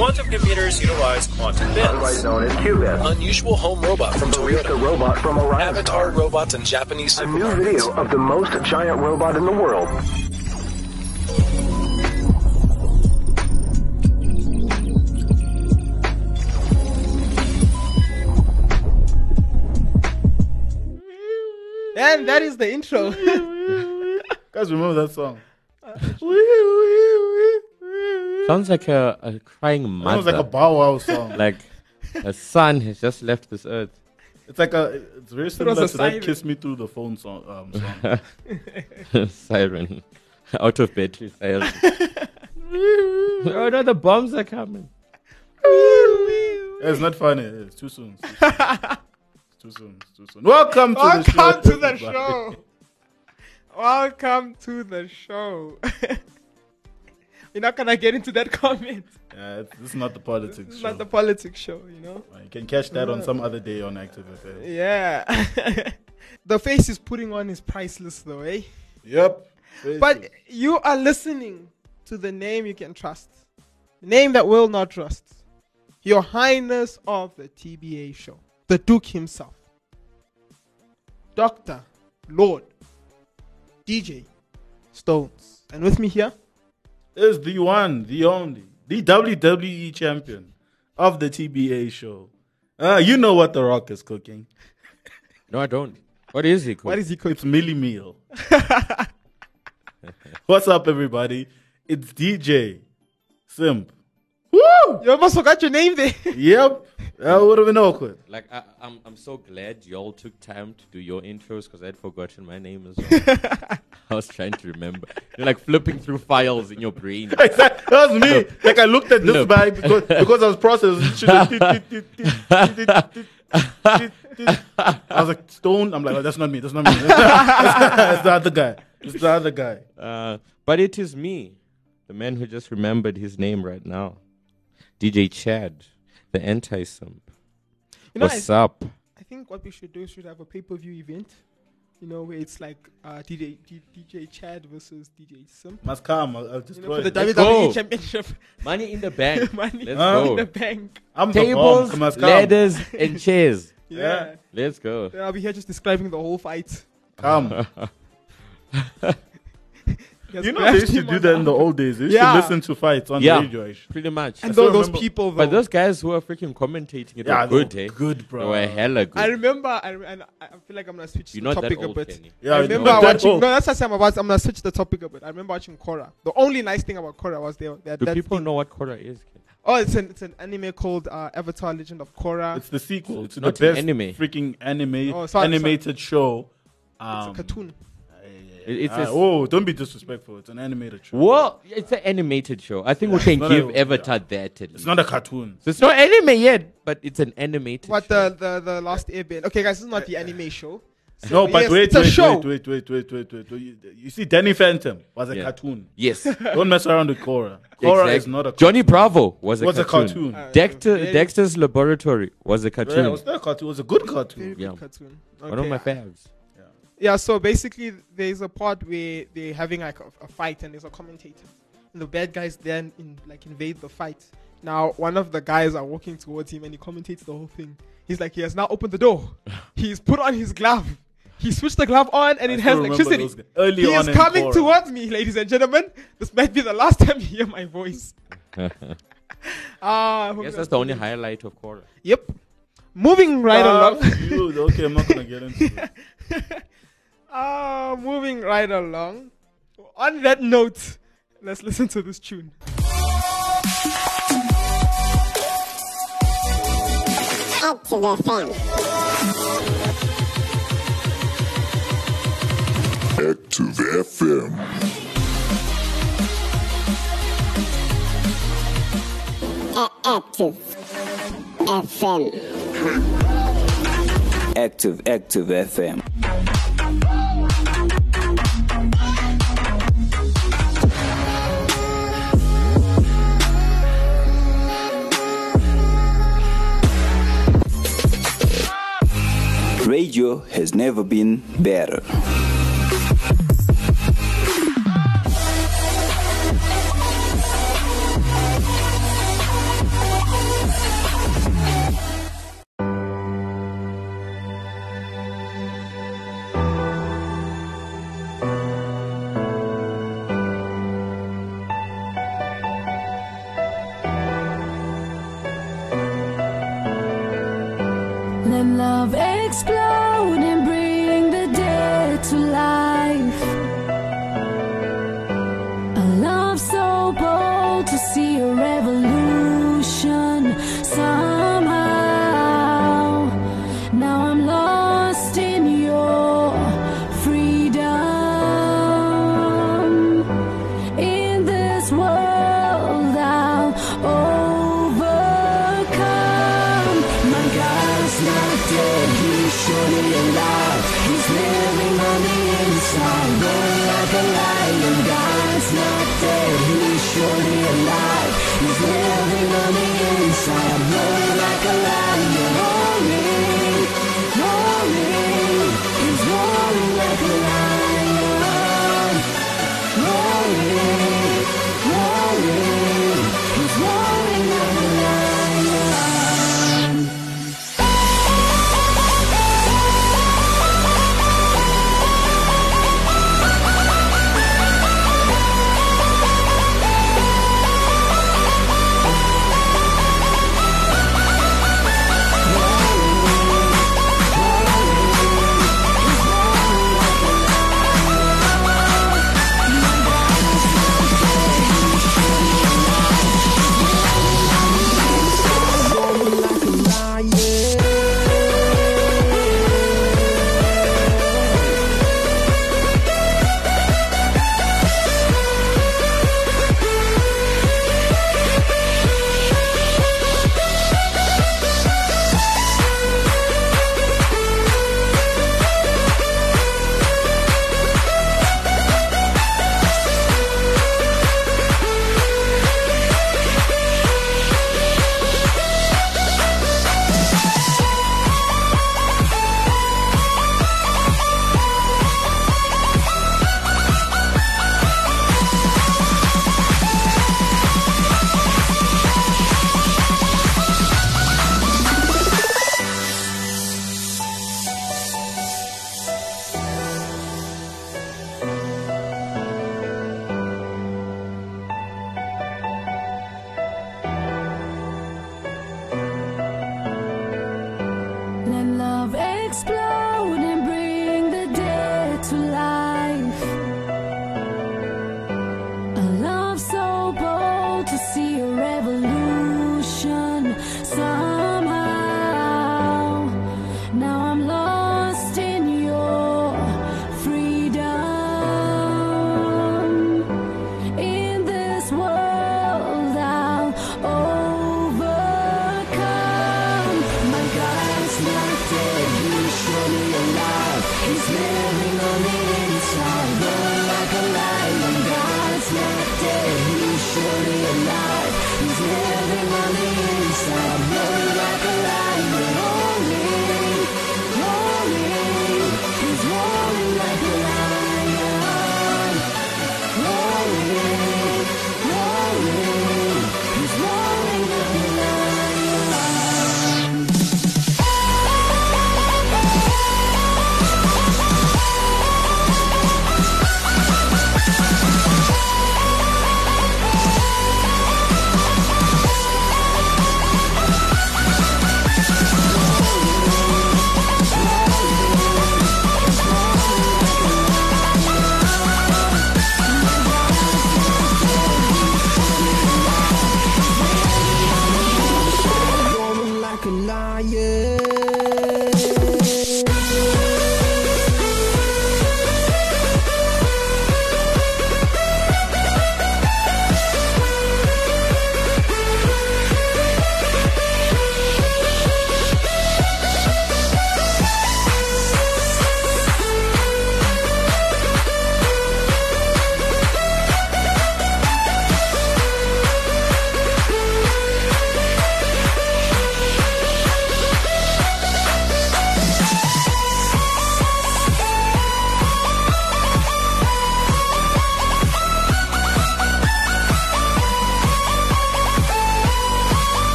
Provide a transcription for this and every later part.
Quantum computers utilize quantum otherwise bits. known as qubits. Unusual home robot from The Toyota. robot from Orion Avatar robots and Japanese A new supermarkets. video of the most giant robot in the world. And that is the intro. Guys, remember that song? Sounds like a, a crying It mother. was like a Bow Wow song. like a son has just left this earth. it's like a. It's very similar a to that siren. "Kiss Me Through the Phone" song. Um, song. siren. Out of battery siren. oh no, the bombs are coming. it's not funny. It's too soon. It's too soon. It's too soon. It's too soon. Welcome to the show. Welcome to the show. Welcome to the show. We're not gonna get into that comment. Yeah, it's, this is not the politics is show. not the politics show, you know. you can catch that on some other day on Active FM. Yeah. the face he's putting on is priceless, though, eh? Yep. But you are listening to the name you can trust, the name that will not trust. Your Highness of the TBA show, the Duke himself, Doctor, Lord, DJ, Stones, and with me here, is the one, the only, the WWE champion of the TBA show. Uh, you know what The Rock is cooking. No, I don't. What is he called? what is he called? It's Millie Meal. What's up, everybody? It's DJ Simp. Woo! You almost forgot your name there. Yep. That would have been awkward. Like I, I'm, I'm so glad y'all took time to do your intros because I'd forgotten my name as well. I was trying to remember. You're like flipping through files in your brain. That was me. Like I looked at this guy because, because I was processing. I was like, Stone. I'm like, oh, that's not me. That's not me. That's the other guy. It's the other guy. Uh, but it is me, the man who just remembered his name right now, DJ Chad, the anti-simp. You know, What's I, up? I think what we should do is should have a pay per view event. You know, where it's like uh, DJ D, DJ Chad versus DJ Simp. Must come. I'll, I'll You know, for the it. Let's WWE. Championship. Money in the bank. Money Let's Huh? in the bank. I'm the Tables, bomb. Ladders, and chairs. Yeah. Let's go. Then I'll be here just describing the whole fight. Come. Just You know they used to do that in the old days. They used Yeah. to listen to fights on Yeah. radio. Pretty much. And still those remember- people, though. But those guys who are freaking commentating it Yeah, were they good, were eh? good, bro. They were hella good. I remember, I, rem- and I I feel like I'm gonna switch You're the not that topic a bit. Kenny. Yeah, I I remember know. Watching. old. No, that's what I'm about. I'm gonna switch the topic a bit. I remember watching Korra. The only nice thing about Korra was they, they Do that people thing- know what Korra is? Kenny? Oh, it's an it's an anime called uh, Avatar: Legend of Korra. It's the sequel So it's to not the an anime. freaking anime Oh, sorry, animated show. It's Um, a cartoon. It- it's uh, a- oh, don't be disrespectful. It's an animated show. Well, it's an animated show. I think we can give a- Avatar that. At It's not a cartoon. So it's not anime yet, but it's an animated. What show. the, the the last Airbender? Okay, guys, this is not the anime show. So, No, but yes, wait, it's wait, show. wait, wait, wait, wait, wait, wait. You, you see, Danny Phantom was a Yeah. cartoon. Yes, Don't mess around with Korra. Korra exact- is not a Johnny Bravo was a was a cartoon. cartoon. Uh, Dexter, very- Dexter's Laboratory was a Yeah, cartoon. it was not a cartoon. It was a good very cartoon. good Yeah. cartoon. One of my faves. Yeah, so basically, there's a part where they're having like a, a fight, and there's a commentator, and the bad guys then in, like invade the fight. Now, one of the guys are walking towards him, and he commentates the whole thing. He's like, he has now opened the door. He's put on his glove. He switched the glove on, and I it still has remember electricity. those guys. Early He on is coming Korra. towards me, ladies and gentlemen. This might be the last time you hear my voice. Ah, I guess that's the only highlight of Korra. Yep. Moving right Ah, along. you- okay, I'm not gonna get into it. Ah, moving right along. On that note, let's listen to this tune. Active FM. Active FM. A- active FM. Active, Active FM. Radio has never been better.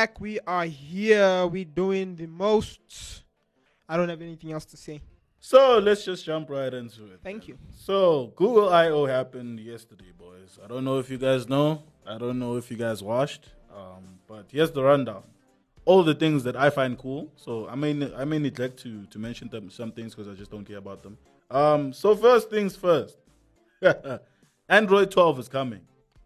Back. We are here. We're doing the most. I don't have anything else to say. So let's just jump right into it. Thank you. So Google I/O happened yesterday, boys. I don't know if you guys know. I don't know if you guys watched. Um, but here's the rundown. All the things that I find cool. So I may I may neglect to to mention them some things because I just don't care about them. Um, so first things first. Android 12 is coming.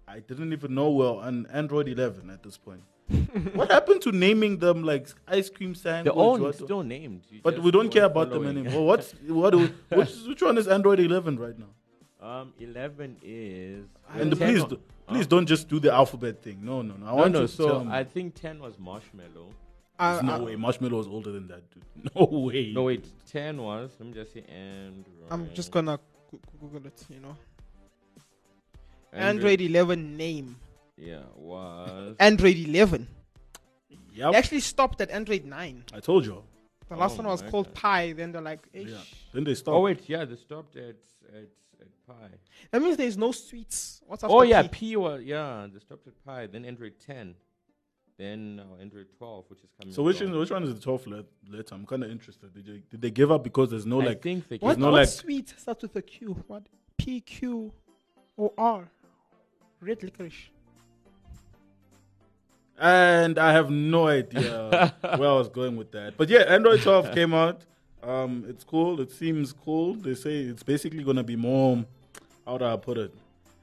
I didn't even know we're on Android 11 at this point. what happened to naming them like ice cream sandwich? They're all What- still named. You but we don't care weren't about them anymore. What's what? Which, which one is Android 11 right now? Um, eleven is. And 10 please, wa- do, please don't just do the alphabet thing. No, no, no. I No, want no. you to So tell me. I think ten was Marshmallow. Uh, no uh, way. Marshmallow is older than that, dude. No way. No, wait. Ten was. Let me just say Android. I'm just gonna Google it. You know, Android 11 name. Yeah, was. Android 11. Yep. They actually stopped at Android 9. I told you. The last Oh one was my called God. Pie. Then they're like, Ish. Yeah. Then they stopped. Oh wait, yeah, they stopped at at, at Pie. that means there's no sweets. What's after Oh yeah, P? P was yeah, they stopped at Pie. Then Android 10, then now Android 12, which is coming. So which along. one, which one is the 12th let- letter? I'm kind of interested. Did they, did they give up because there's no I like? think they What, There's no, what like- sweet starts with a Q? What? P, Q, O, R. Red licorice. And I have no idea where I was going with that. But yeah, Android 12 came out. Um, it's cool. It seems cool. They say it's basically gonna be more. How do I put it?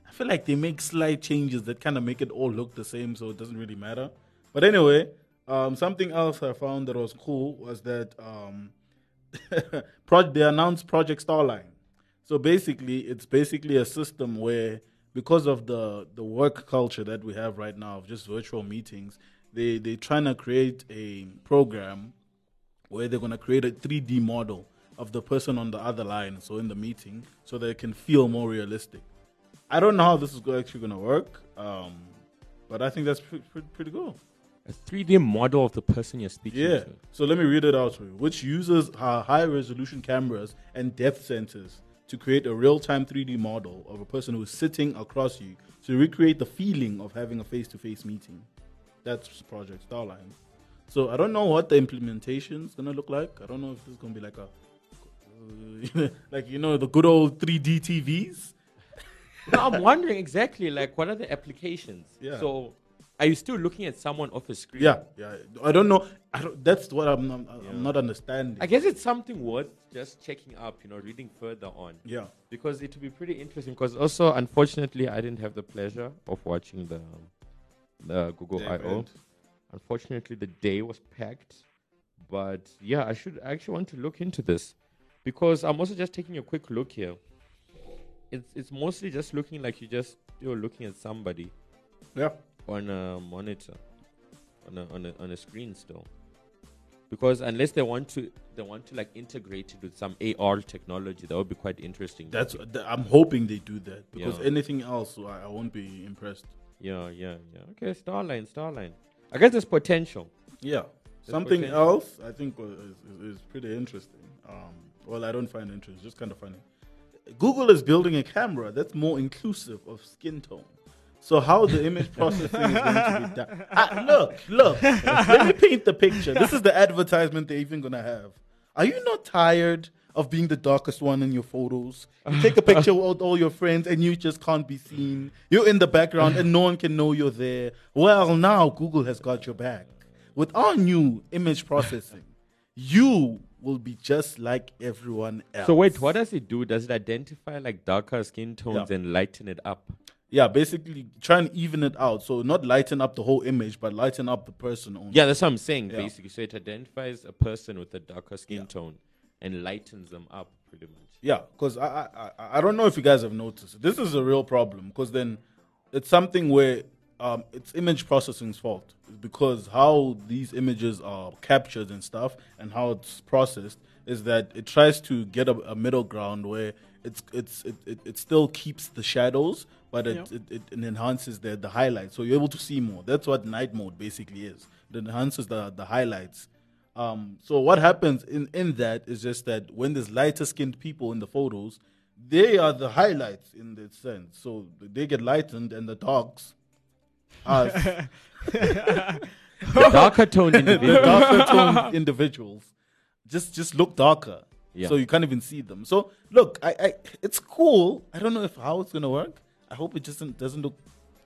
I feel like they make slight changes that kind of make it all look the same, so it doesn't really matter. But anyway, um, something else I found that was cool was that um, pro- they announced Project Starline. So basically, it's basically a system where, because of the the work culture that we have right now of just virtual meetings, they they trying to create a program where they're gonna create a 3D model of the person on the other line, so in the meeting, so they can feel more realistic. I don't know how this is actually gonna work, um, but I think that's pretty pretty, pretty cool. a 3D model of the person you're speaking to. Yeah. to. So let me read it out to you. Which uses high resolution cameras and depth sensors to create a real time 3D model of a person who is sitting across you to recreate the feeling of having a face to face meeting. That's Project Starline. So I don't know what the implementation is gonna look like. I don't know if this is gonna be like a like you know the good old 3D TVs. no, I'm wondering exactly like what are the applications? Yeah. So are you still looking at someone off a screen? Yeah, yeah. I don't know. I don't, that's what I'm, I'm, I'm not understanding. I guess it's something worth just checking up, you know, reading further on. yeah. Because it would be pretty interesting. Because also, unfortunately, I didn't have the pleasure of watching the the Google The I/O. Unfortunately, the day was packed. But yeah, I should I actually want to look into this because I'm also just taking a quick look here. It's it's mostly just looking like you just you're looking at somebody Yeah. On a monitor, on a on a on a screen still. Because unless they want to they want to like integrate it with some AR technology, that would be quite interesting. That's th- I'm hoping they do that because Yeah. anything else I, I won't be impressed. yeah, yeah, yeah. Okay, Starline, Starline. I guess there's potential. Yeah. There's Something potential. else I think was, is, is pretty interesting. Um, well, I don't find interesting, just kind of funny. Google is building a camera that's more inclusive of skin tone. So how the image processing is going to be done? Ah, look, look. Let me paint the picture. This is the advertisement they're even going to have. Are you not tired of being the darkest one in your photos? You take a picture with all your friends and you just can't be seen. You're in the background and no one can know you're there. Well, now Google has got your back. With our new image processing, you will be just like everyone else. So wait, what does it do? Does it identify like darker skin tones Yeah. and lighten it up? Yeah, basically try and even it out. So not lighten up the whole image, but lighten up the person only. Yeah, that's what I'm saying. Yeah. Basically, so it identifies a person with a darker skin Yeah. tone and lightens them up pretty much. Yeah, because I, I I don't know if you guys have noticed. This is a real problem because then it's something where um, it's image processing's fault because how these images are captured and stuff and how it's processed is that it tries to get a, a middle ground where it's it's it, it, it still keeps the shadows but it, Yeah. it, it, it enhances the the highlights so you're able to see more that's what night mode basically is it enhances the the highlights um, so what happens in, in that is just that when there's lighter skinned people in the photos, they are the highlights in that sense. So they get lightened and the darks us, Darker toned the darker toned individuals, just just look darker. Yeah. So you can't even see them. So look, I, I it's cool. I don't know if how it's gonna work. I hope it doesn't doesn't look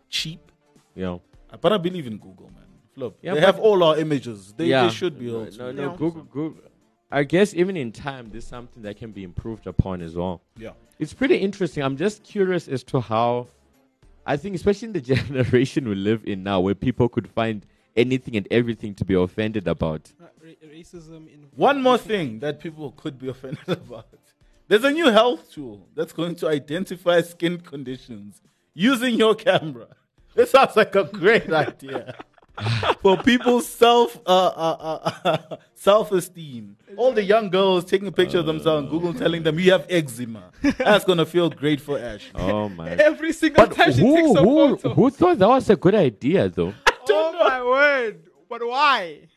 cheap. yeah. But I believe in Google, man. Flip. Yeah, they have all our images. They, yeah. they should be No, also. no, no, Google, Google. I guess even in time, there's something that can be improved upon as well. Yeah. It's pretty interesting. I'm just curious as to how, I think, especially in the generation we live in now, where people could find anything and everything to be offended about. Uh, ra- racism in One more thing that people could be offended about. There's a new health tool that's going to identify skin conditions using your camera. This sounds like a great idea for people's self uh, uh, uh, self esteem. All the young girls taking a picture of themselves on Google, telling them you have eczema. That's gonna feel great for Ash. Oh my! every single but time she takes a who, photo. who thought that was a good idea though? I oh my word! But why?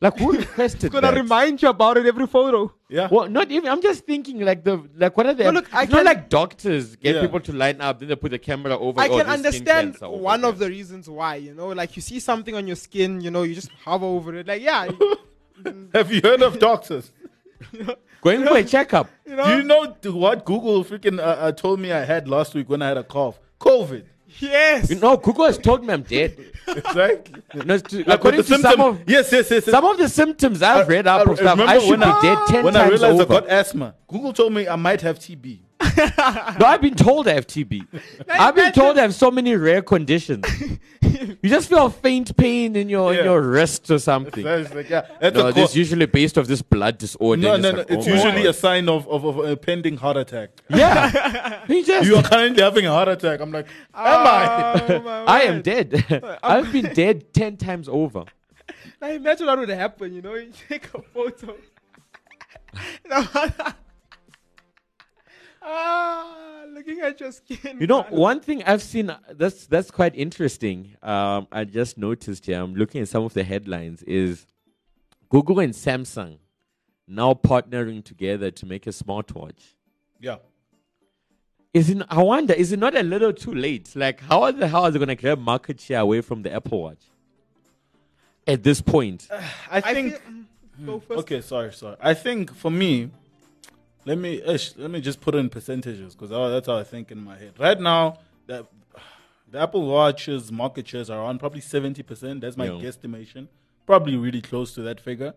Like who requested It's gonna that? remind you about it every photo. Yeah. Well, not even. I'm just thinking like the like what are they? No, look, I it's not like doctors get Yeah. people to line up, then they put the camera over. I oh, can understand one of the reasons why. You know, like you see something on your skin, you know, you just hover over it. Like, yeah, Have you heard of doctors? going for a checkup. you know, Do you know what Google freaking uh, uh, told me I had last week when I had a cough? COVID. Yes. You know, Google has told me I'm dead. Exactly. Know, to- Like according to some of yes, yes, yes, yes. some of the symptoms I've uh, read up I uh, of stuff, I should be I- dead ten when I realized over. I got asthma, Google told me I might have TB. No, I've been told I have TB. I've been told I have so many rare conditions. you just feel a faint pain in your in Yeah. your wrist or something. So it's like, yeah, that's No, a this co- usually based of this blood disorder. no, no, it's no. like, oh It's oh usually a sign of, of, of a pending heart attack. yeah. You just You are currently having a heart attack. I'm like, am I? Oh, my I am word. dead. I've been dead ten times over. Now imagine what would happen. You know, you take a photo. Ah, looking at your skin. You know, man. one thing I've seen uh, that's that's quite interesting. Um, I just noticed here. I'm looking at some of the headlines. Is Google and Samsung now partnering together to make a smartwatch? Yeah. Is it? I wonder. Is it not a little too late? Like, how the hell are they going to grab market share away from the Apple Watch at this point? I I think. feel, mm, go first. Okay, sorry, sorry. I think for me, let me ish, let me just put it in percentages because that's how I think in my head. Right now, the, the Apple Watch's market shares are on probably seventy percent. That's my Yeah. guesstimation. Probably really close to that figure.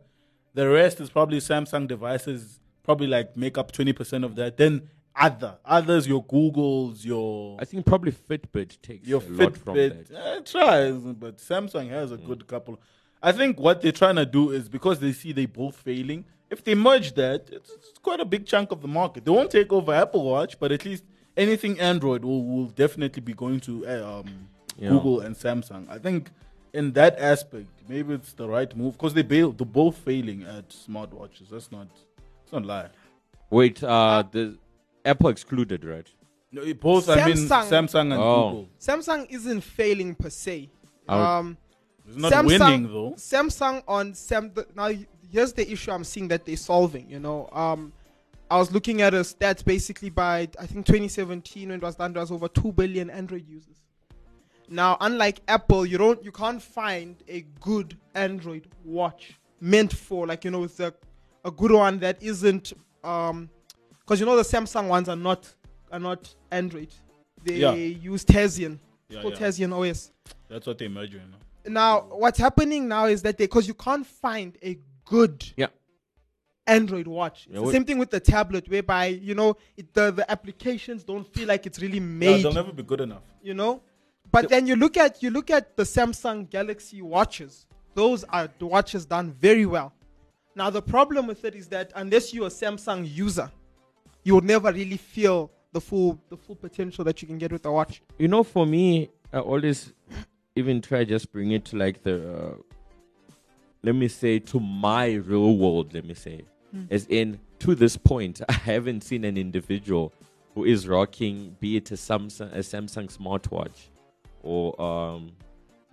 The rest is probably Samsung devices. Probably like make up twenty percent of that. Then other others, your Googles, your I think probably Fitbit takes your a lot from Fitbit that. uh, tries, but Samsung has a good couple. I think what they're trying to do is because they see they both failing. If they merge that, it's, it's quite a big chunk of the market. They won't take over Apple Watch, but at least anything Android will, will definitely be going to uh, um, Yeah. Google and Samsung. I think in that aspect, maybe it's the right move because they bail, they're both failing at smartwatches. That's not, it's not lie. Wait, uh, the Apple excluded, right? No, it- both I mean Samsung- Samsung and Oh. Google. Samsung isn't failing per se. I'll- Um, It's not Samsung, winning though. Samsung on Sam. The, now here's the issue I'm seeing that they're solving. You know, um, I was looking at a stats basically by I think 2017 when it was done, there was over two billion Android users. Now, unlike Apple, you don't you can't find a good Android watch meant for like you know it's a a good one that isn't um because you know the Samsung ones are not are not Android. They Yeah. use Tizen. Yeah, yeah. Tizen OS That's what they're merging. now. now what's happening now is that they because you can't find a good Yeah. android watch. It's Yeah, the same thing with the tablet whereby you know it, the, the applications don't feel like it's really Yeah, made they'll never be good enough. you know? But then you look at you look at the samsung galaxy watches. Those are the watches done very well. Now the problem with it is that unless you're a samsung user you will never really feel the full the full potential that you can get with a watch. You know, for me, I always even try just bring it to like the, uh, let me say, to my real world. Let me say, as in to this point, I haven't seen an individual who is rocking, be it a Samsung, a Samsung smartwatch, or um,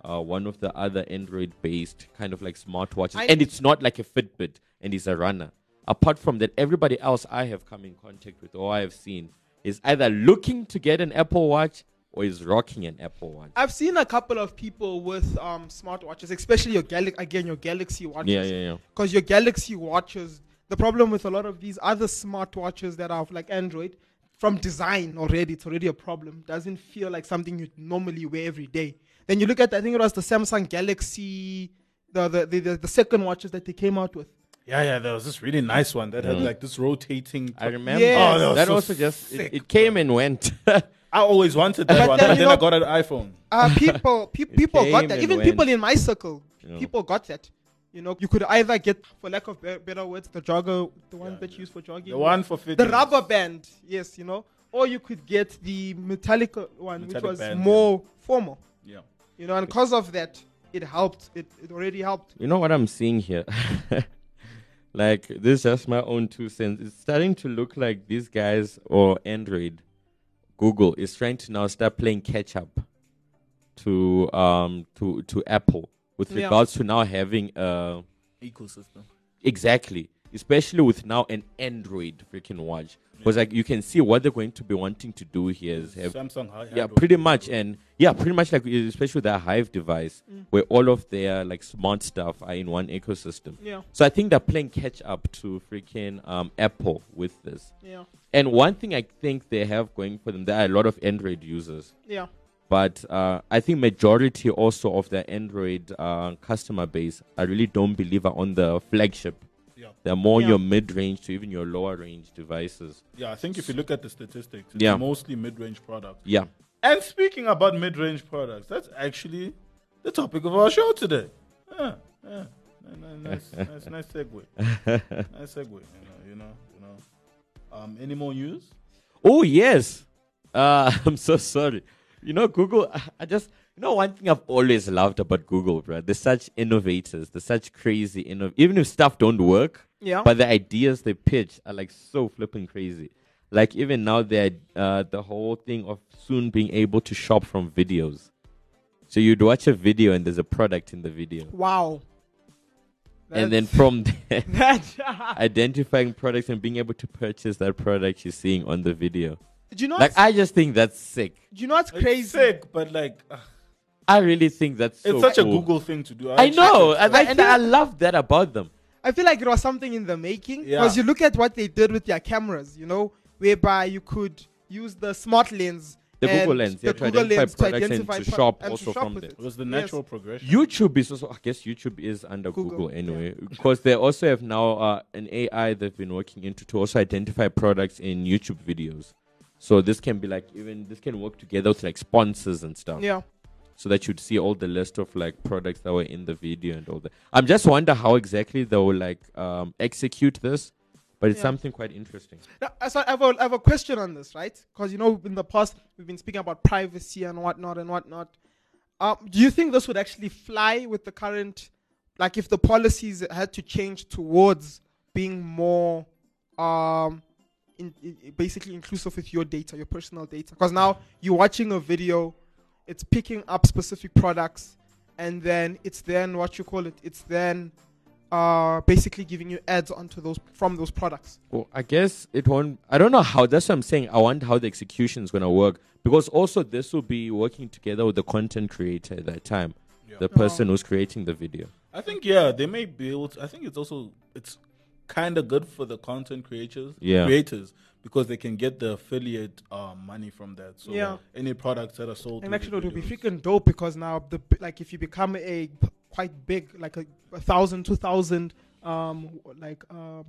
uh, one of the other Android-based kind of like smartwatches, I- and it's not like a Fitbit, and he's a runner. Apart from that, everybody else I have come in contact with or I have seen is either looking to get an Apple Watch or is rocking an Apple Watch. I've seen a couple of people with um smartwatches, especially your Galaxy again your Galaxy watches. Yeah, yeah, yeah. Because your Galaxy watches, the problem with a lot of these other smartwatches that are like Android, from design already, it's already a problem. Doesn't feel like something you normally wear every day. Then you look at, I think it was the Samsung Galaxy, the the the, the, the second watches that they came out with. Yeah, yeah, there was this really nice one that had like this rotating. I remember Yes. Oh, that was that so also just it, sick, it came and went. I always wanted that But one, then, but you then I know- got an iPhone. Uh, people, pe- people got that. and Even went. people in my circle, Yeah. people got that. You know, you could either get, for lack of be- better words, the jogger, the one that you use for jogging, The one for fitness. the rubber band, yes, you know, or you could get the metallic one, which Metallic was band, more formal. Yeah. You know, and because of that, it helped. It, it already helped. you know what I'm seeing here? like this is just my own two cents. It's starting to look like these guys or Android, Google is trying to now start playing catch up to um to to Apple with Yeah. regards to now having uh Ecosystem. exactly especially with now an android freaking watch because like you can see what they're going to be wanting to do here is have Samsung Hi- yeah pretty much. And yeah pretty much like especially with their hive device Mm. where all of their like smart stuff are in one ecosystem. Yeah, so i think they're playing catch up to freaking um, apple with this. Yeah, and one thing i think they have going for them there are a lot of android users. Yeah, but uh, I think majority also of the Android uh, customer base, I really don't believe are on the flagship. Yeah. They're more Yeah. your mid-range to even your lower range devices. Yeah, I think if you look at the statistics, it's Yeah. mostly mid-range products. Yeah, And speaking about mid-range products, that's actually the topic of our show today. Yeah, yeah. Nice, nice, nice segue. nice segue. You know, you know, you know. Um, any more news? Oh yes. Uh, I'm so sorry. You know, Google. I just you know one thing I've always loved about Google, bro. They're such innovators. They're such crazy innov. Even if stuff don't work, yeah. but the ideas they pitch are like so flipping crazy. Like even now, they're uh, the whole thing of soon being able to shop from videos. So you'd watch a video and there's a product in the video, wow. and then from there, that, identifying products and being able to purchase that product you're seeing on the video. do you know? Like I just think that's sick. do you know what's It's crazy? sick, but like, uh, I really think that's so it's such a. Google thing to do. I actually know, and, I I, and I love that about them. I feel like it was something in the making Yeah. because you look at what they did with their cameras, you know, whereby you could use the smart lens, The Google lens, yeah, the to Google identify lens to products and identify to pro- shop and to also shop from with there. it. It was the Yes. natural progression. YouTube is also, I guess YouTube is under Google, Google, anyway, because they also have now uh, an AI they've been working into to also identify products in YouTube videos. So this can be like even this can work together with like sponsors and stuff. Yeah, So that you'd see all the list of like products that were in the video and all that. I'm just wonder how exactly they will like um, execute this, but it's Yeah. something quite interesting. Now, so I have, a, I have a question on this, right? Because you know, in the past we've been speaking about privacy and whatnot and whatnot. Um, do you think this would actually fly with the current, like, if the policies had to change towards being more, um, in, in, basically inclusive with your data, your personal data? Because now you're watching a video, it's picking up specific products, and then it's then what you call it. It's then. Uh, basically giving you ads onto those from those products. Well, I guess it won't. I don't know how. That's what I'm saying. I wonder how the execution is going to work because also this will be working together with the content creator at that time, the person who's creating the video. I think yeah, they may build. I think it's also it's kind of good for the content creators, Yeah. creators because they can get the affiliate uh, money from that. So Yeah. any products that are sold, And actually, it would be freaking dope because now the like if you become a p- quite big, like a, a thousand, two thousand, um, like um,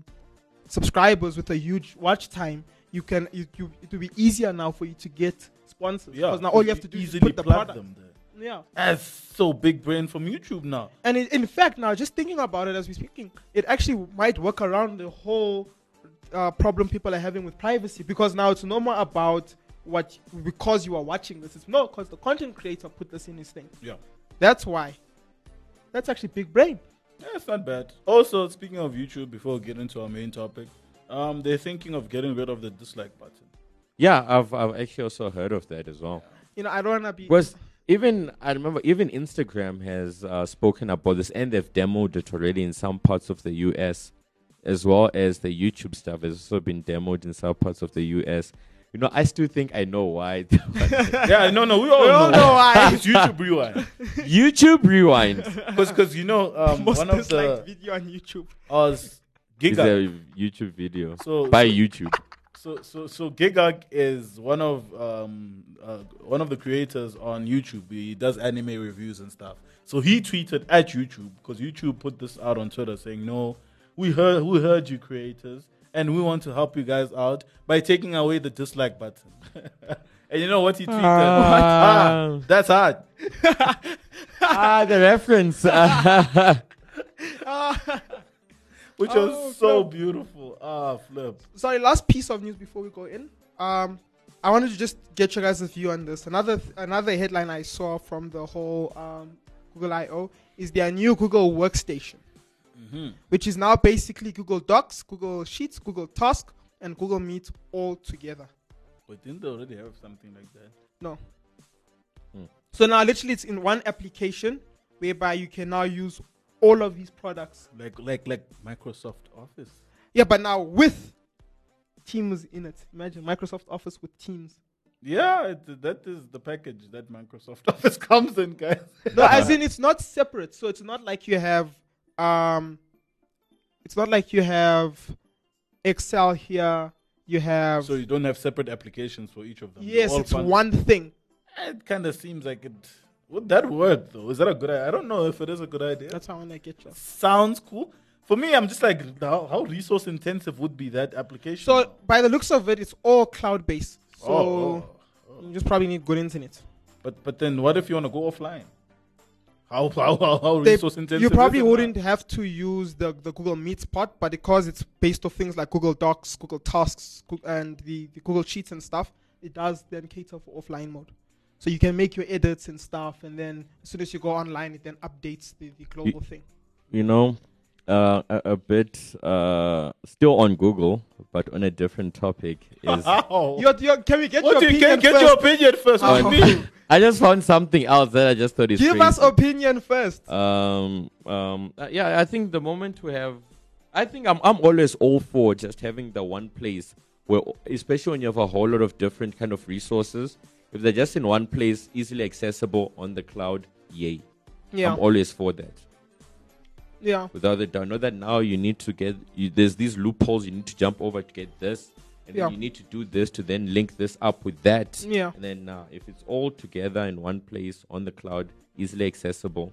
subscribers with a huge watch time, you can you, you it will be easier now for you to get sponsors. Yeah, because now all you have to do is put the plug product. them there. Yeah, That's so big brain from YouTube now. and in, in fact, now just thinking about it as we're speaking, it actually might work around the whole uh, problem people are having with privacy because now it's no more about what because you are watching this. It's no because the content creator put this in his thing. Yeah. That's why. That's actually big brain. Yeah, it's not bad. Also, speaking of YouTube, before we get into our main topic, um, they're thinking of getting rid of the dislike button. Yeah, I've I've actually also heard of that as well. You know, I don't wanna be. Was even I remember even Instagram has uh, spoken about this and they've demoed it already in some parts of the US, as well as the YouTube stuff has also been demoed in some parts of the US. You know, I still think I know why. Yeah, no, no, we all We all know, know why. It's YouTube Rewind. YouTube Rewind Because, you know, um, Most one of disliked the video on YouTube. us is Giga. a YouTube video So- by so- YouTube. So, so, so Gigguk is one of um uh, one of the creators on YouTube. He does anime reviews and stuff. So he tweeted at YouTube because YouTube put this out on Twitter saying, "No, we heard we heard you creators, and we want to help you guys out by taking away the dislike button." and you know what he tweeted? Ah. Ah, that's hard. ah, the reference. Which Oh, was so flip. beautiful. Ah, flip. Sorry, last piece of news before we go in. Um, I wanted to just get your guys' view on this. Another another headline I saw from the whole um, Google I/O is their new Google Workstation, which is now basically Google Docs, Google Sheets, Google Task, and Google Meet all together. But didn't they already have something like that? No. Hmm. So now, literally, it's in one application whereby you can now use all of these products. Like like like Microsoft Office. Yeah, but now with Teams in it. Imagine Microsoft Office with Teams. Yeah, it, that is the package that Microsoft Office comes in, guys. No, as in it's not separate. So it's not like you have um it's not like you have Excel here, you have so you don't have separate applications for each of them. Yes, all it's fun- one thing. It kind of seems like it. Would that work though? Is that a good idea? I don't know if it is a good idea. That's how I get you. Sounds cool. For me, I'm just like, how, how resource intensive would be that application? So by the looks of it, it's all cloud based. Oh, so Oh, oh, you just probably need good internet. but but then what if you want to go offline? How how how, how resource intensive? you probably it now? wouldn't have to use the, the Google Meet part, but because it's based off things like Google Docs, Google Tasks, and the, the Google Sheets and stuff, it does then cater for offline mode. So you can make your edits and stuff, and then as soon as you go online, it then updates the, the global thing. you know, uh, a, a bit uh, still on Google, but on a different topic is. How? You're, you're, can we get What your do you opinion get, get first? your opinion first? Oh. What do you mean? I just found something else that I just thought is Give us opinion first. um um uh, yeah i think the moment we have i think i'm i'm always all for just having the one place where especially when you have a whole lot of different kind of resources if they're just in one place easily accessible on the cloud yay yeah, i'm always for that yeah. without a doubt know that now you need to get you, there's these loopholes you need to jump over to get this and Yeah. then you need to do this to then link this up with that Yeah. and then uh, if it's all together in one place on the cloud easily accessible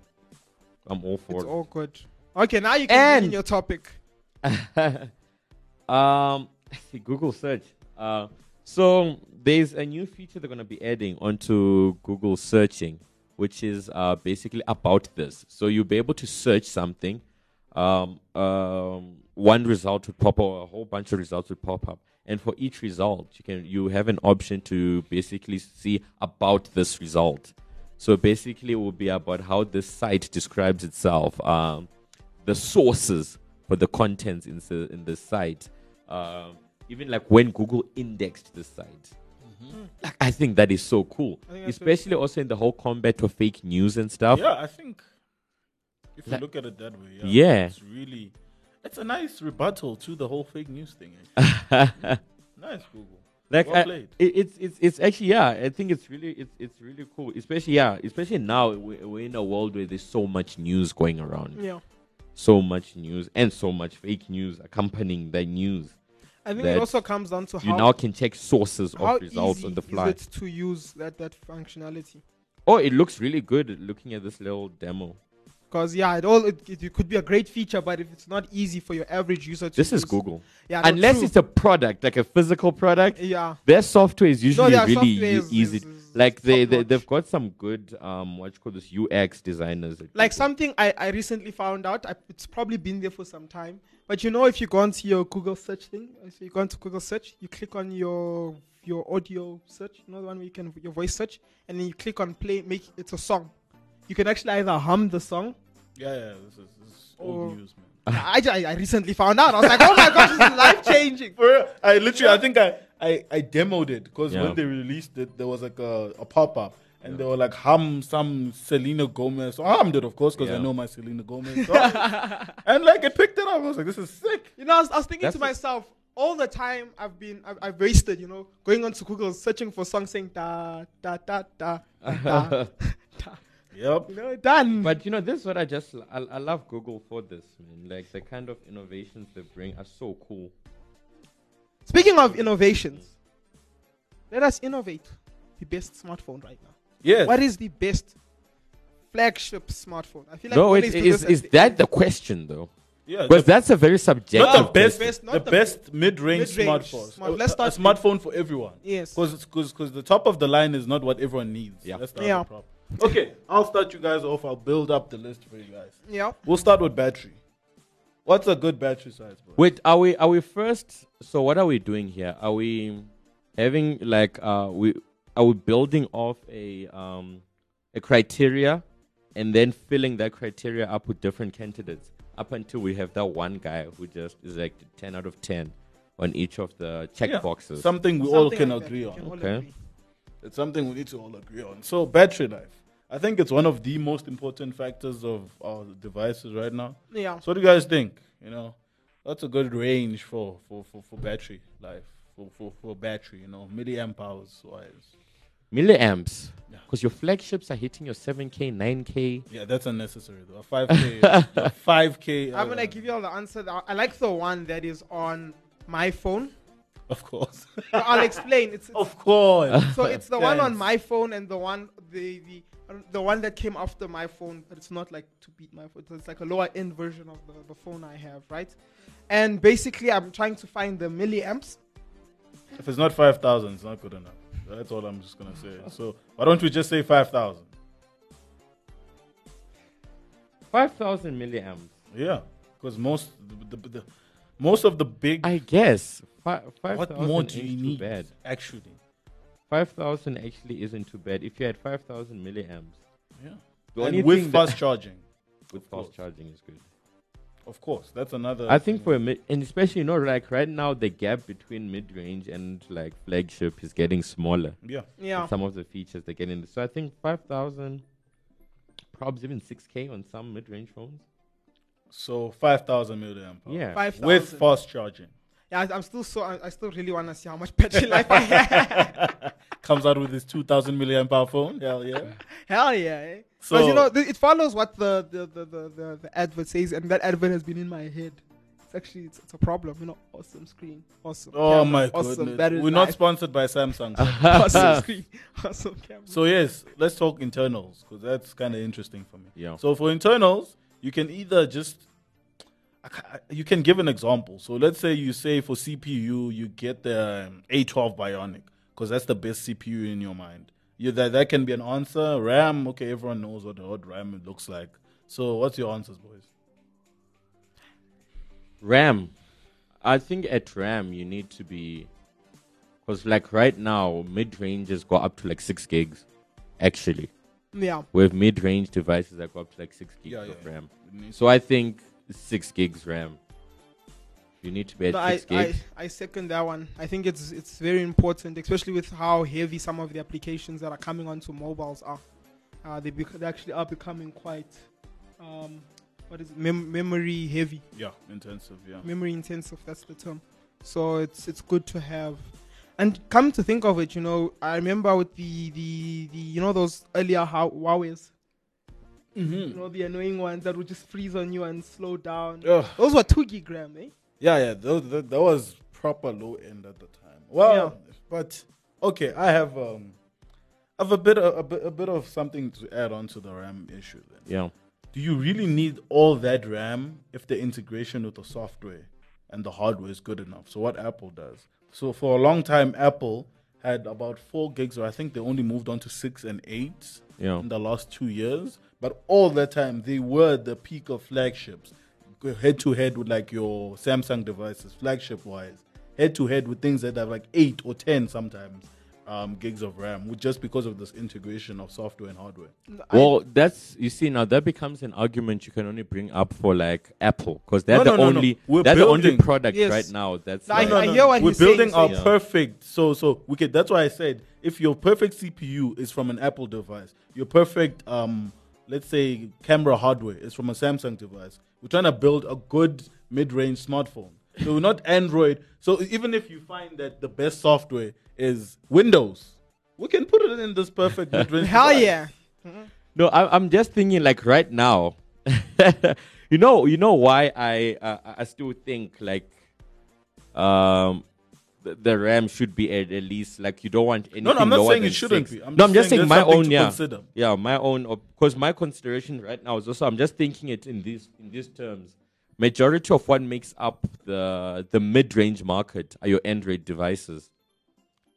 i'm all for It's it all good. Okay, now you can begin And- your topic. um, Google search. Uh, so there's a new feature they're going to be adding onto Google searching, which is uh, basically about this. So you'll be able to search something. Um, um, one result would pop up, or a whole bunch of results would pop up, and for each result, you can you have an option to basically see about this result. So basically, it will be about how this site describes itself. Um, the sources for the contents in the, in the site. Um, even like when Google indexed the site. Mm-hmm. Like, I think that is so cool, I think that's especially also in the whole combat of fake news and stuff. Yeah, I think if you Like- look at it that way, yeah, Yeah. it's really it's a nice rebuttal to the whole fake news thing. nice, Google. like well I- it, it's it's it's actually yeah i think it's really it's it's really cool especially yeah especially now we- we're in a world where there's so much news going around Yeah. so much news and so much fake news accompanying the news I think it also comes down to how you how now can check sources of results on the fly is it to use that that functionality? oh it looks really good looking at this little demo Because yeah, it all it, it, could be a great feature, but if it's not easy for your average user to this is google Yeah, no, unless true. it's a product like a physical product yeah, their software is usually their really software is- easy is like they, they they've got some good um what you call this ux designers like Google. something I, I recently found out. I, it's probably been there for some time, but you know, if you go onto your Google search thing, so you go into Google search, you click on your your audio search, you know the one where you can your voice search, and then you click on play, make it's a song. You can actually either hum the song. Yeah, yeah, this is, this is old news, man. I, I, I recently found out. I was like, oh my gosh, this is life changing. For real, I literally, I think I, I, I demoed it because Yeah. when they released it, there was like a, a pop up. And they were like, hum some Selena Gomez. So I hummed it, of course, because I know my Selena Gomez. song. and like, it picked it up. I was like, this is sick. You know, I was, I was thinking That's to myself, all the time I've been I've, I've wasted, you know, going onto Google searching for songs saying da da da da da. da. Yep. You know, done. But you know, this is what I just I, I love Google for this, man. Like the kind of innovations they bring are so cool. Speaking of innovations, let us innovate the best smartphone right now. Yes. What is the best flagship smartphone? I feel like no, we it, always do is this is at that the question though? Yeah, Because that's a very subjective. not the best, question. Best- not the, the best mid-range, mid-range smartphones. smart- let's a, start a smartphone for everyone. Yes. because because the top of the line is not what everyone needs. Yeah. that's the Yeah. other problem. Okay, I'll start you guys off. I'll build up the list for you guys. Yeah. We'll start with battery. What's a good battery size, bro? Wait, are we are we first? So what are we doing here? Are we having like uh we are we building off a um a criteria and then filling that criteria up with different candidates up until we have that one guy who just is like ten out of ten on each of the check Yeah, boxes. Something we all Something can like that, agree we on. can all Okay. agree. It's something we need to all agree on. So battery life. I think it's one of the most important factors of our devices right now. Yeah. So what do you guys think? You know, that's a good range for for, for, for battery life. For, for, for battery, you know, milliamp hours wise. Milliamps. Yeah. Because your flagships are hitting your 7K, 9K. Yeah, that's unnecessary though. A 5K, a 5K. I'm uh, gonna give you all the answer. that- I like the one that is on my phone. Of course. I'll explain. It's, it's of course. so it's the one on my phone and the one the the the one that came after my phone, but it's not like to beat my phone. It's like a lower end version of the, the phone I have, right? And basically, I'm trying to find the milliamps. If it's not 5,000, it's not good enough. That's all I'm just going to say. So why don't we just say 5,000? 5,000 milliamps. Yeah. Because most, the, the, the, most of the big. I guess. Fi- 5,000 what more do you too need? bad. Actually. 5,000 actually isn't too bad. If you had 5,000 milliamps, Yeah. And with fast charging. with fast course. charging is good. Of course. That's another. I think thing. for a mid, and especially you know, like right now, the gap between mid range and like flagship is getting smaller. Yeah. Yeah. Some of the features they're getting. So I think 5,000, probably even 6K on some mid range phones. So 5,000 milliamp. Yeah. Five With fast charging. Yeah, I- I'm still so. I, I still really want to see how much battery life I have. Comes out with this 2,000 milliamp hour phone. Hell yeah. Hell yeah! Eh? So- Because you know, th- it follows what the the, the, the, the the advert says, and that advert has been in my head. It's actually it's, it's a problem. You know, awesome screen, awesome. Oh camera, my awesome goodness. battery We're not sponsored by Samsung. awesome screen, awesome camera. So yes, let's talk internals because that's kind of interesting for me. Yeah. So for internals, you can either just I ca- you can give an example. So let's say you say for CPU you get the um, A12 Bionic because that's the best CPU in your mind. You that that can be an answer. RAM, okay, everyone knows what the odd RAM looks like. So what's your answers, boys? RAM. I think at RAM you need to be, because like right now mid ranges go up to like six gigs, actually. Yeah, We have mid range devices that go up to like six gigs Yeah, of yeah, yeah. RAM. It So I think six gigs RAM. You need to be at No, I, six I gigs. I second that one. I think it's it's very important, especially with how heavy some of the applications that are coming onto mobiles are. Uh, they, bec- they actually are becoming quite, um, what is it, mem- memory heavy. yeah, intensive. Yeah. memory intensive that's the term so it's it's good to have and come to think of it you know i remember with the the, the you know those earlier How- huawei's you know the annoying ones that would just freeze on you and slow down Ugh. those were 2 gig ram eh Yeah, yeah, that, that, that was proper low end at the time. Well, yeah. but okay, I have um, I have a bit of, a bit a bit of something to add on to the RAM issue. Then, Yeah. do you really need all that RAM if the integration with the software and the hardware is good enough? So what Apple does. So for a long time, Apple had about four gigs, or I think they only moved on to six and eight Yeah. in the last two years. But all that time, they were the peak of flagships, head to head with like your Samsung devices, flagship wise, head to head with things that have like eight or ten sometimes um, gigs of RAM, just because of this integration of software and hardware. Well, that's you see now that becomes an argument you can only bring up for like Apple because they're No, the no, no, no. only We're they're the only product Yes. right now that's No, I- like, I hear what We're he's saying, building our Yeah. perfect. So, so we can. That's why I said if your perfect CPU is from an Apple device, your perfect, um, let's say, camera hardware is from a Samsung device. We're trying to build a good mid-range smartphone. So not Android. So even if you find that the best software is Windows, we can put it in this perfect mid-range Hell device. yeah. No, I, I'm just thinking like right now. you know, you know why I uh, I still think like um the, the RAM should be at, at least like you don't want anything No, no, I'm not lower saying it shouldn't six. be. I'm no, I'm just just saying saying my own yeah consider. yeah my own because my consideration right now is also I'm just thinking it in these in these terms. Majority of what makes up the the mid range market are your Android devices.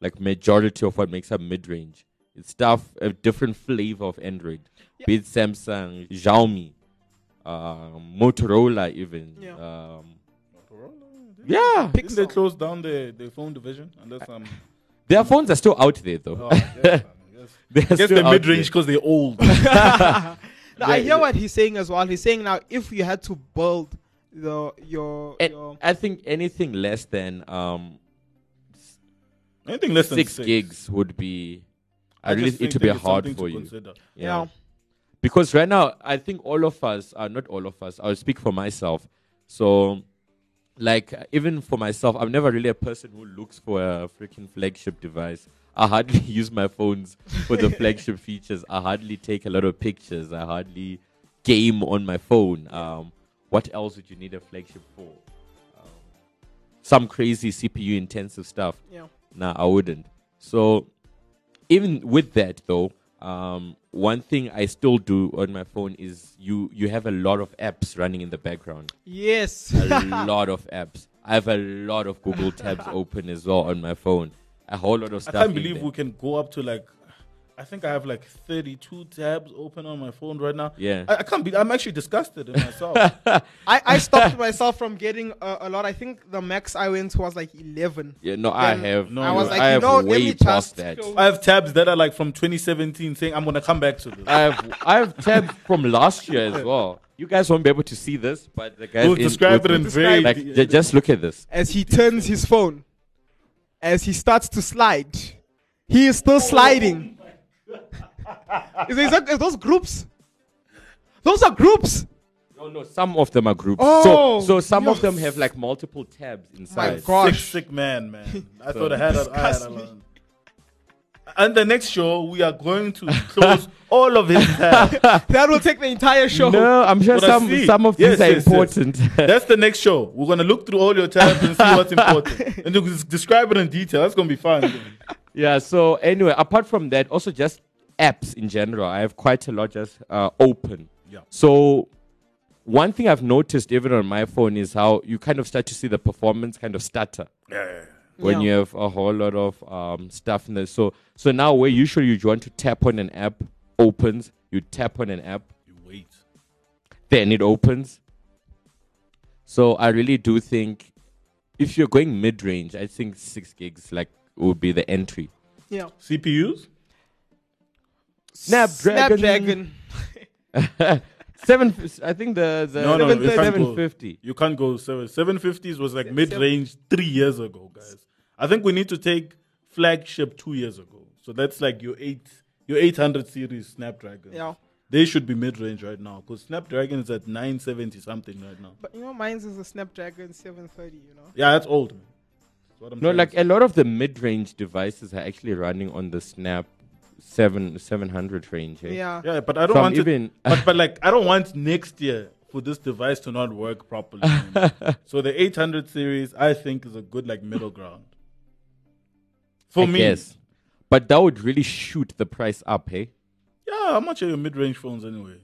Like majority of what makes up mid range. It's stuff a different flavor of Android. Be it Samsung, Xiaomi, um, Motorola even. Yeah. Um, yeah. Didn't they close down the, the phone division? Unless I'm. Their phones are still out there though. Oh, yes, yes. They're guess still they're mid range because they're old. No, I hear what he's saying as well. He's saying now if you had to build the your, And your I think anything less than um, Anything less than six, six. gigs would be. I, I really it would be hard for you. consider. yeah. because right now I think all of us are not all of us. I'll speak for myself. So, like even for myself, I'm never really a person who looks for a freaking flagship device. I hardly use my phones for the flagship features. I hardly take a lot of pictures. I hardly game on my phone. Um, what else would you need a flagship for? Um, some crazy CPU intensive stuff. Yeah. Nah, I wouldn't. So even with that though, um, one thing I still do on my phone is you you have a lot of apps running in the background. Yes. A lot of apps. I have a lot of Google tabs open as well on my phone. A whole lot of stuff. I can't believe there. we can go up to like. I think I have like 32 tabs open on my phone right now. Yeah. I, I can't be. I'm actually disgusted in myself. I, I stopped myself from getting a, a lot. I think the max I went to was like 11. Yeah, no, I have. No, I was like, I you have know, let way me past just that. go- I have tabs that are like from 2017 saying I'm gonna come back to this. I have I have tabs from last year as well. You guys won't be able to see this, but the guys We'll in- describe it in very. like ju- just look at this. As he turns his phone, as he starts to slide, he is still sliding. Is, is that, is those groups? Those are groups. No, no, some of them are groups. Oh, so, so some of them have like multiple tabs inside. God. sick, sick man, man. I thought I had a, I had a. And the next show, we are going to close all of his tabs. That will take the entire show. No, I'm sure What I some some of Yes, these are yes, yes. important. That's the next show. We're gonna look through all your tabs and see what's important, and you describe it in detail. That's gonna be fun. Yeah. So anyway, apart from that, also just apps in general. I have quite a lot just uh, open. Yeah. So one thing I've noticed even on my phone is how you kind of start to see the performance kind of stutter. Yeah. when Yeah. you have a whole lot of um, stuff in there. So so now where usually you want to tap on an app opens, you tap on an app, You wait. then it opens. So I really do think if you're going mid range, I think six gigs like would be the entry. Yeah. CPUs? Snapdragon. Snapdragon. Seven. I think the the No, no, you can't seven go. fifty. You can't go seven. Seven fifties was like mid range three years ago, guys. I think we need to take flagship two years ago. So that's like your eight your eight hundred series Snapdragon. Yeah. They should be mid range right now because Snapdragon is at nine seventy something right now. But you know, mine's is a Snapdragon 730. You know. Yeah, that's old. Man. That's what I'm No, like a lot of the mid range devices are actually running on the Snap seven seven hundred range. eh? Yeah. Yeah, but I don't Some want even- it. But, but like I don't want next year for this device to not work properly. so the 800 series, I think, is a good like middle ground. For I me, yes, But that would really shoot the price up, hey? yeah. How much are your mid-range phones anyway?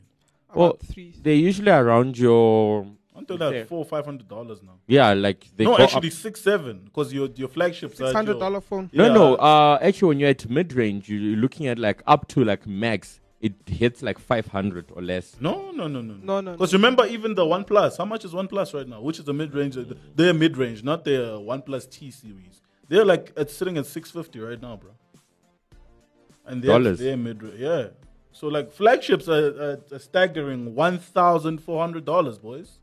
About Well, three. they're usually around your Until Okay. that four five hundred dollars now. yeah, like they no, go actually up. six seven because your your flagships Six are hundred your- phone. No, Yeah. no. Uh, actually, when you're at mid range, you're looking at like up to like max. It hits like five hundred or less. No, no, no, no, No, no, Because no. remember, even the One Plus, how much is One Plus right now? Which is the mid range? They're mid range, not the One Plus T series. They're like it's sitting at six fifty right now, bro. And they're, Dollars. they're mid range, yeah. So like flagships are, are, are staggering one thousand four hundred dollars, boys.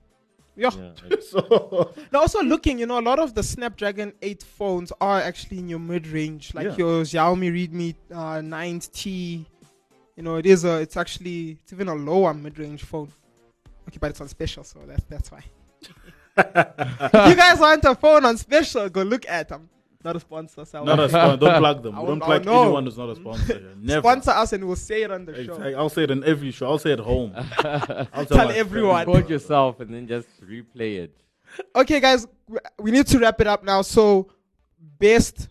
Yeah. so Now, also looking, you know, a lot of the Snapdragon 8 phones are actually in your mid range, like Yeah. your Xiaomi Redmi uh, 9T. You know, it is a, it's actually, it's even a lower mid range phone. Okay, but it's on special, so that's that's why. if you guys want a phone on special, go look at them. Not a sponsor. So Not a sponsor. Don't plug them. I We won't- don't plug oh, no. anyone who's not a sponsor. here. Never. Sponsor us and we'll say it on the show. I'll say it in every show. I'll say it home. I'll Tell my everyone. Record yourself and then just replay it. Okay, guys, we need to wrap it up now. So, best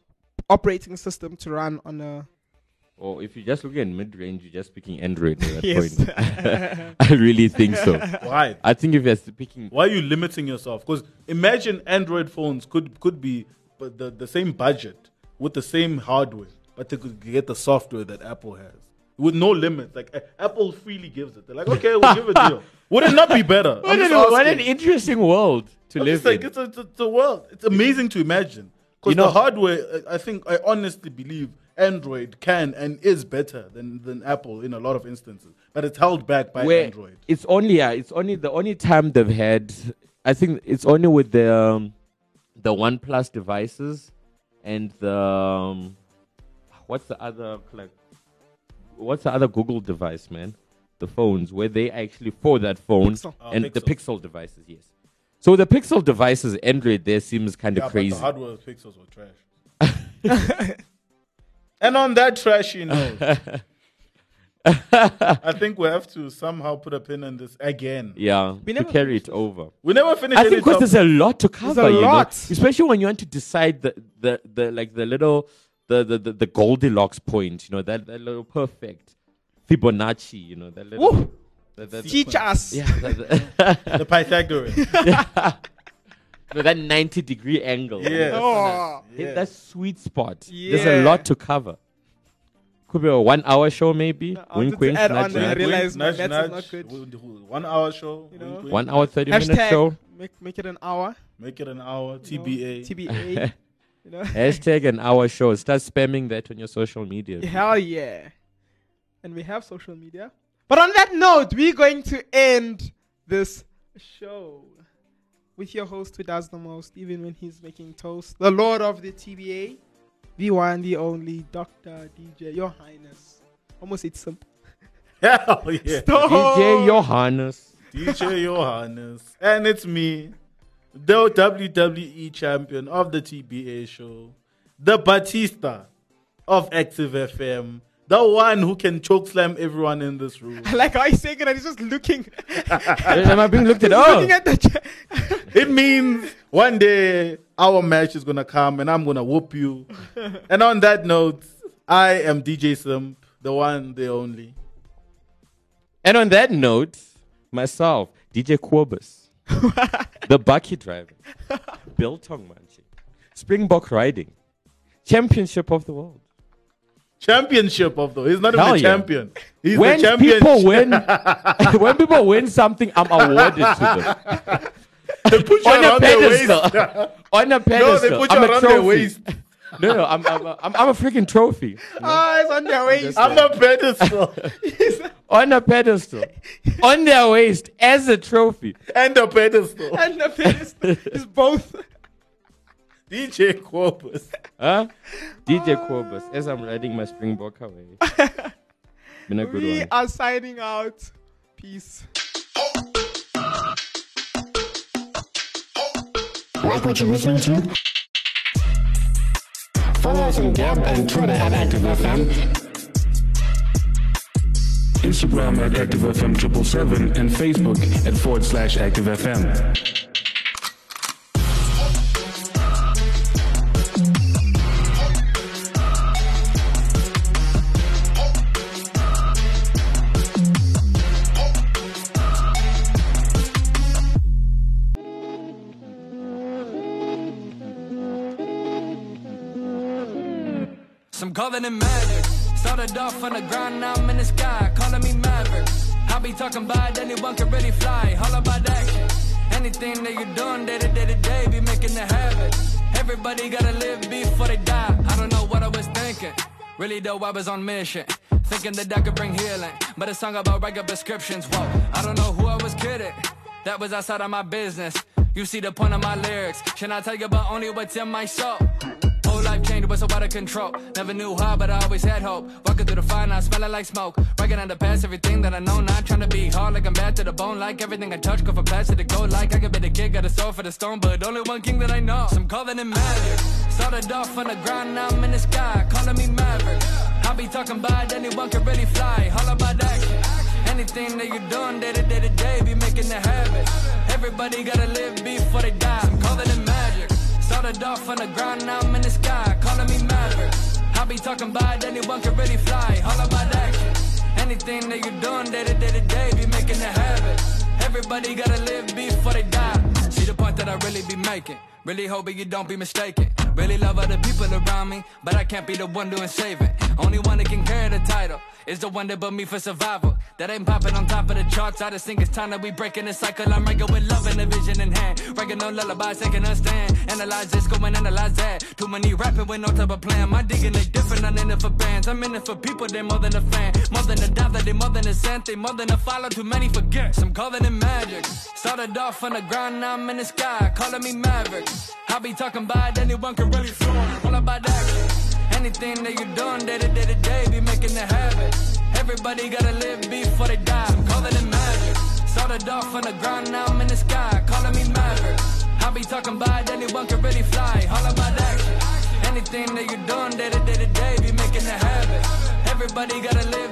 operating system to run on a. Or if you just look at mid range, you're just picking Android at that Yes. point. I really think so. Why? I think if you're picking Why are you limiting yourself? Because imagine Android phones could could be but the, the same budget with the same hardware, but they could get the software that Apple has with no limits. Like A- Apple freely gives it. They're like, okay, we'll give a deal. Would it not be better? What an, what an interesting world to I'm live just like, in. it's a, it's, a, world. It's amazing to imagine. Because You know- the hardware, I think, I honestly believe Android can and is better than, than Apple in a lot of instances. But it's held back by Where Android. It's only yeah, it's only the only time they've had. I think it's only with the um, the One Plus devices and the um, what's the other like what's the other Google device, man? The phones where they actually for that phone Pixel. Oh, and the Pixel. Pixel devices, yes. So the Pixel devices, Android there seems kind of Yeah, crazy. but the hardware pixels were trash. and on that trashy note, I think we have to somehow put a pin in this again. yeah, We to never carry it over. We never finish. it. I think because there's a lot to cover, a you know, lot. especially when you want to decide the, the, the like the little the, the, the, the Goldilocks point, you know, that, that little perfect Fibonacci, you know, that little Woo! that, that, Teach us. yeah, that, the Pythagorean. no, that 90 degree angle. Yes. Oh, Hit Yeah. that sweet spot. There's a lot to cover. Could be a one hour show, maybe. I wanted wink, to wink, add nudge, on that I nudge. realized my nudge, nudge. not good. One hour show. You know? wink, wink. One hour, 30 minute show. make make it an hour. Make it an hour. you know, TBA. TBA. you know. Hashtag an hour show. Start spamming that on your social media. Hell yeah. And we have social media. But on that note, we're going to end this show with your host who does the most, even when he's making toast, the Lord of the TBA, the one, the only, Dr. DJ, Your Highness. Almost it's simple. Hell yeah. DJ Johannes. DJ Johannes. And it's me, the WWE champion of the TBA show, the Batista of Active FM, the one who can chokeslam everyone in this room. Like how he's saying it and he's just looking, Am I being looked at? Oh, looking at the cha- It means one day our match is gonna come and I'm gonna whoop you. and on that note, I am DJ Simp, the one, the only. and on that note, myself, DJ Quobus, the bakkie driver, Biltong Manchi, Springbok riding, championship of the world. Championship of the he's not even Hell a yeah. champion. He's when the champion. people win, when people win something, I'm awarded to them they put you on a around their pedestal. waist. on a no, pedestal. they put you I'm a around trophy. their waist. No, no, I'm, I'm, I'm, I'm a freaking trophy oh, it's on their waist. I'm a pedestal on a pedestal, on their waist as a trophy. and a pedestal. and the pedestal is both. DJ Quopus. Huh? DJ Quobus, as I'm riding my Springbok away. Been a good We one. are signing out. Peace. Like what you're listening to? Follow us on Gab and Twitter at ActiveFM. Instagram at ActiveFM777 and Facebook at forward slash ActiveFM. Some covenant magic. Started off on the ground, now I'm in the sky. Calling me Maverick. I be talking about anyone can really fly. All about action. Anything that you're doing day to day to day, be making the habit. Everybody gotta live before they die. I don't know what I was thinking. Really though, I was on mission. Thinking that I could bring healing. But a song about regular prescriptions. Whoa, I don't know who I was kidding. That was outside of my business. You see the point of my lyrics. Should I tell you about only what's in my soul? Was so out of control. Never knew how, but I always had hope. Walking through the fire, now smelling like smoke. Working on the past, everything that I know. Not trying to be hard, like I'm bad to the bone. Like everything I touch, go from plastic to gold. Like I could be the kid, got a soul for the stone, but only one king that I know. Some calling it magic. Started off on the ground, now I'm in the sky, calling me maverick. I be talking about anyone can really fly, all about action. Anything that you're doing day to day to day, be making a habit. Everybody gotta live before they die. I'm calling it magic. Started off on the ground, now I'm in the sky, calling me maverick. I be talking about anyone can really fly, all about action. Anything that you're doing day to day to day, be making a habit. Everybody gotta live before they die. See the point that I really be making. Really hoping you don't be mistaken. Really love other people around me, but I can't be the one doing saving. Only one that can carry the title is the one that put me for survival. That ain't popping on top of the charts. I just think it's time that we breaking the cycle. I'm writing with love and a vision in hand. Writing no lullabies, taking a stand. Analyze this, go and analyze that. Too many rapping with no type of plan. My digging they different, I'm in it for bands. I'm in it for people, they more than a fan. More than a dollar, they more than a cent. They more than a follow, too many forget. Some calling it magic. Started off on the ground, now I'm in the sky. Calling me maverick. I be talking about anyone can really fly. All about action. Anything that you're doing day to day to day, be making a habit. Everybody gotta live before they die. I'm calling it magic. Started off on the ground, now I'm in the sky, calling me maverick. I be talking about anyone can really fly. All about action. Anything that you're doing day to day to day, be making a habit. Everybody gotta live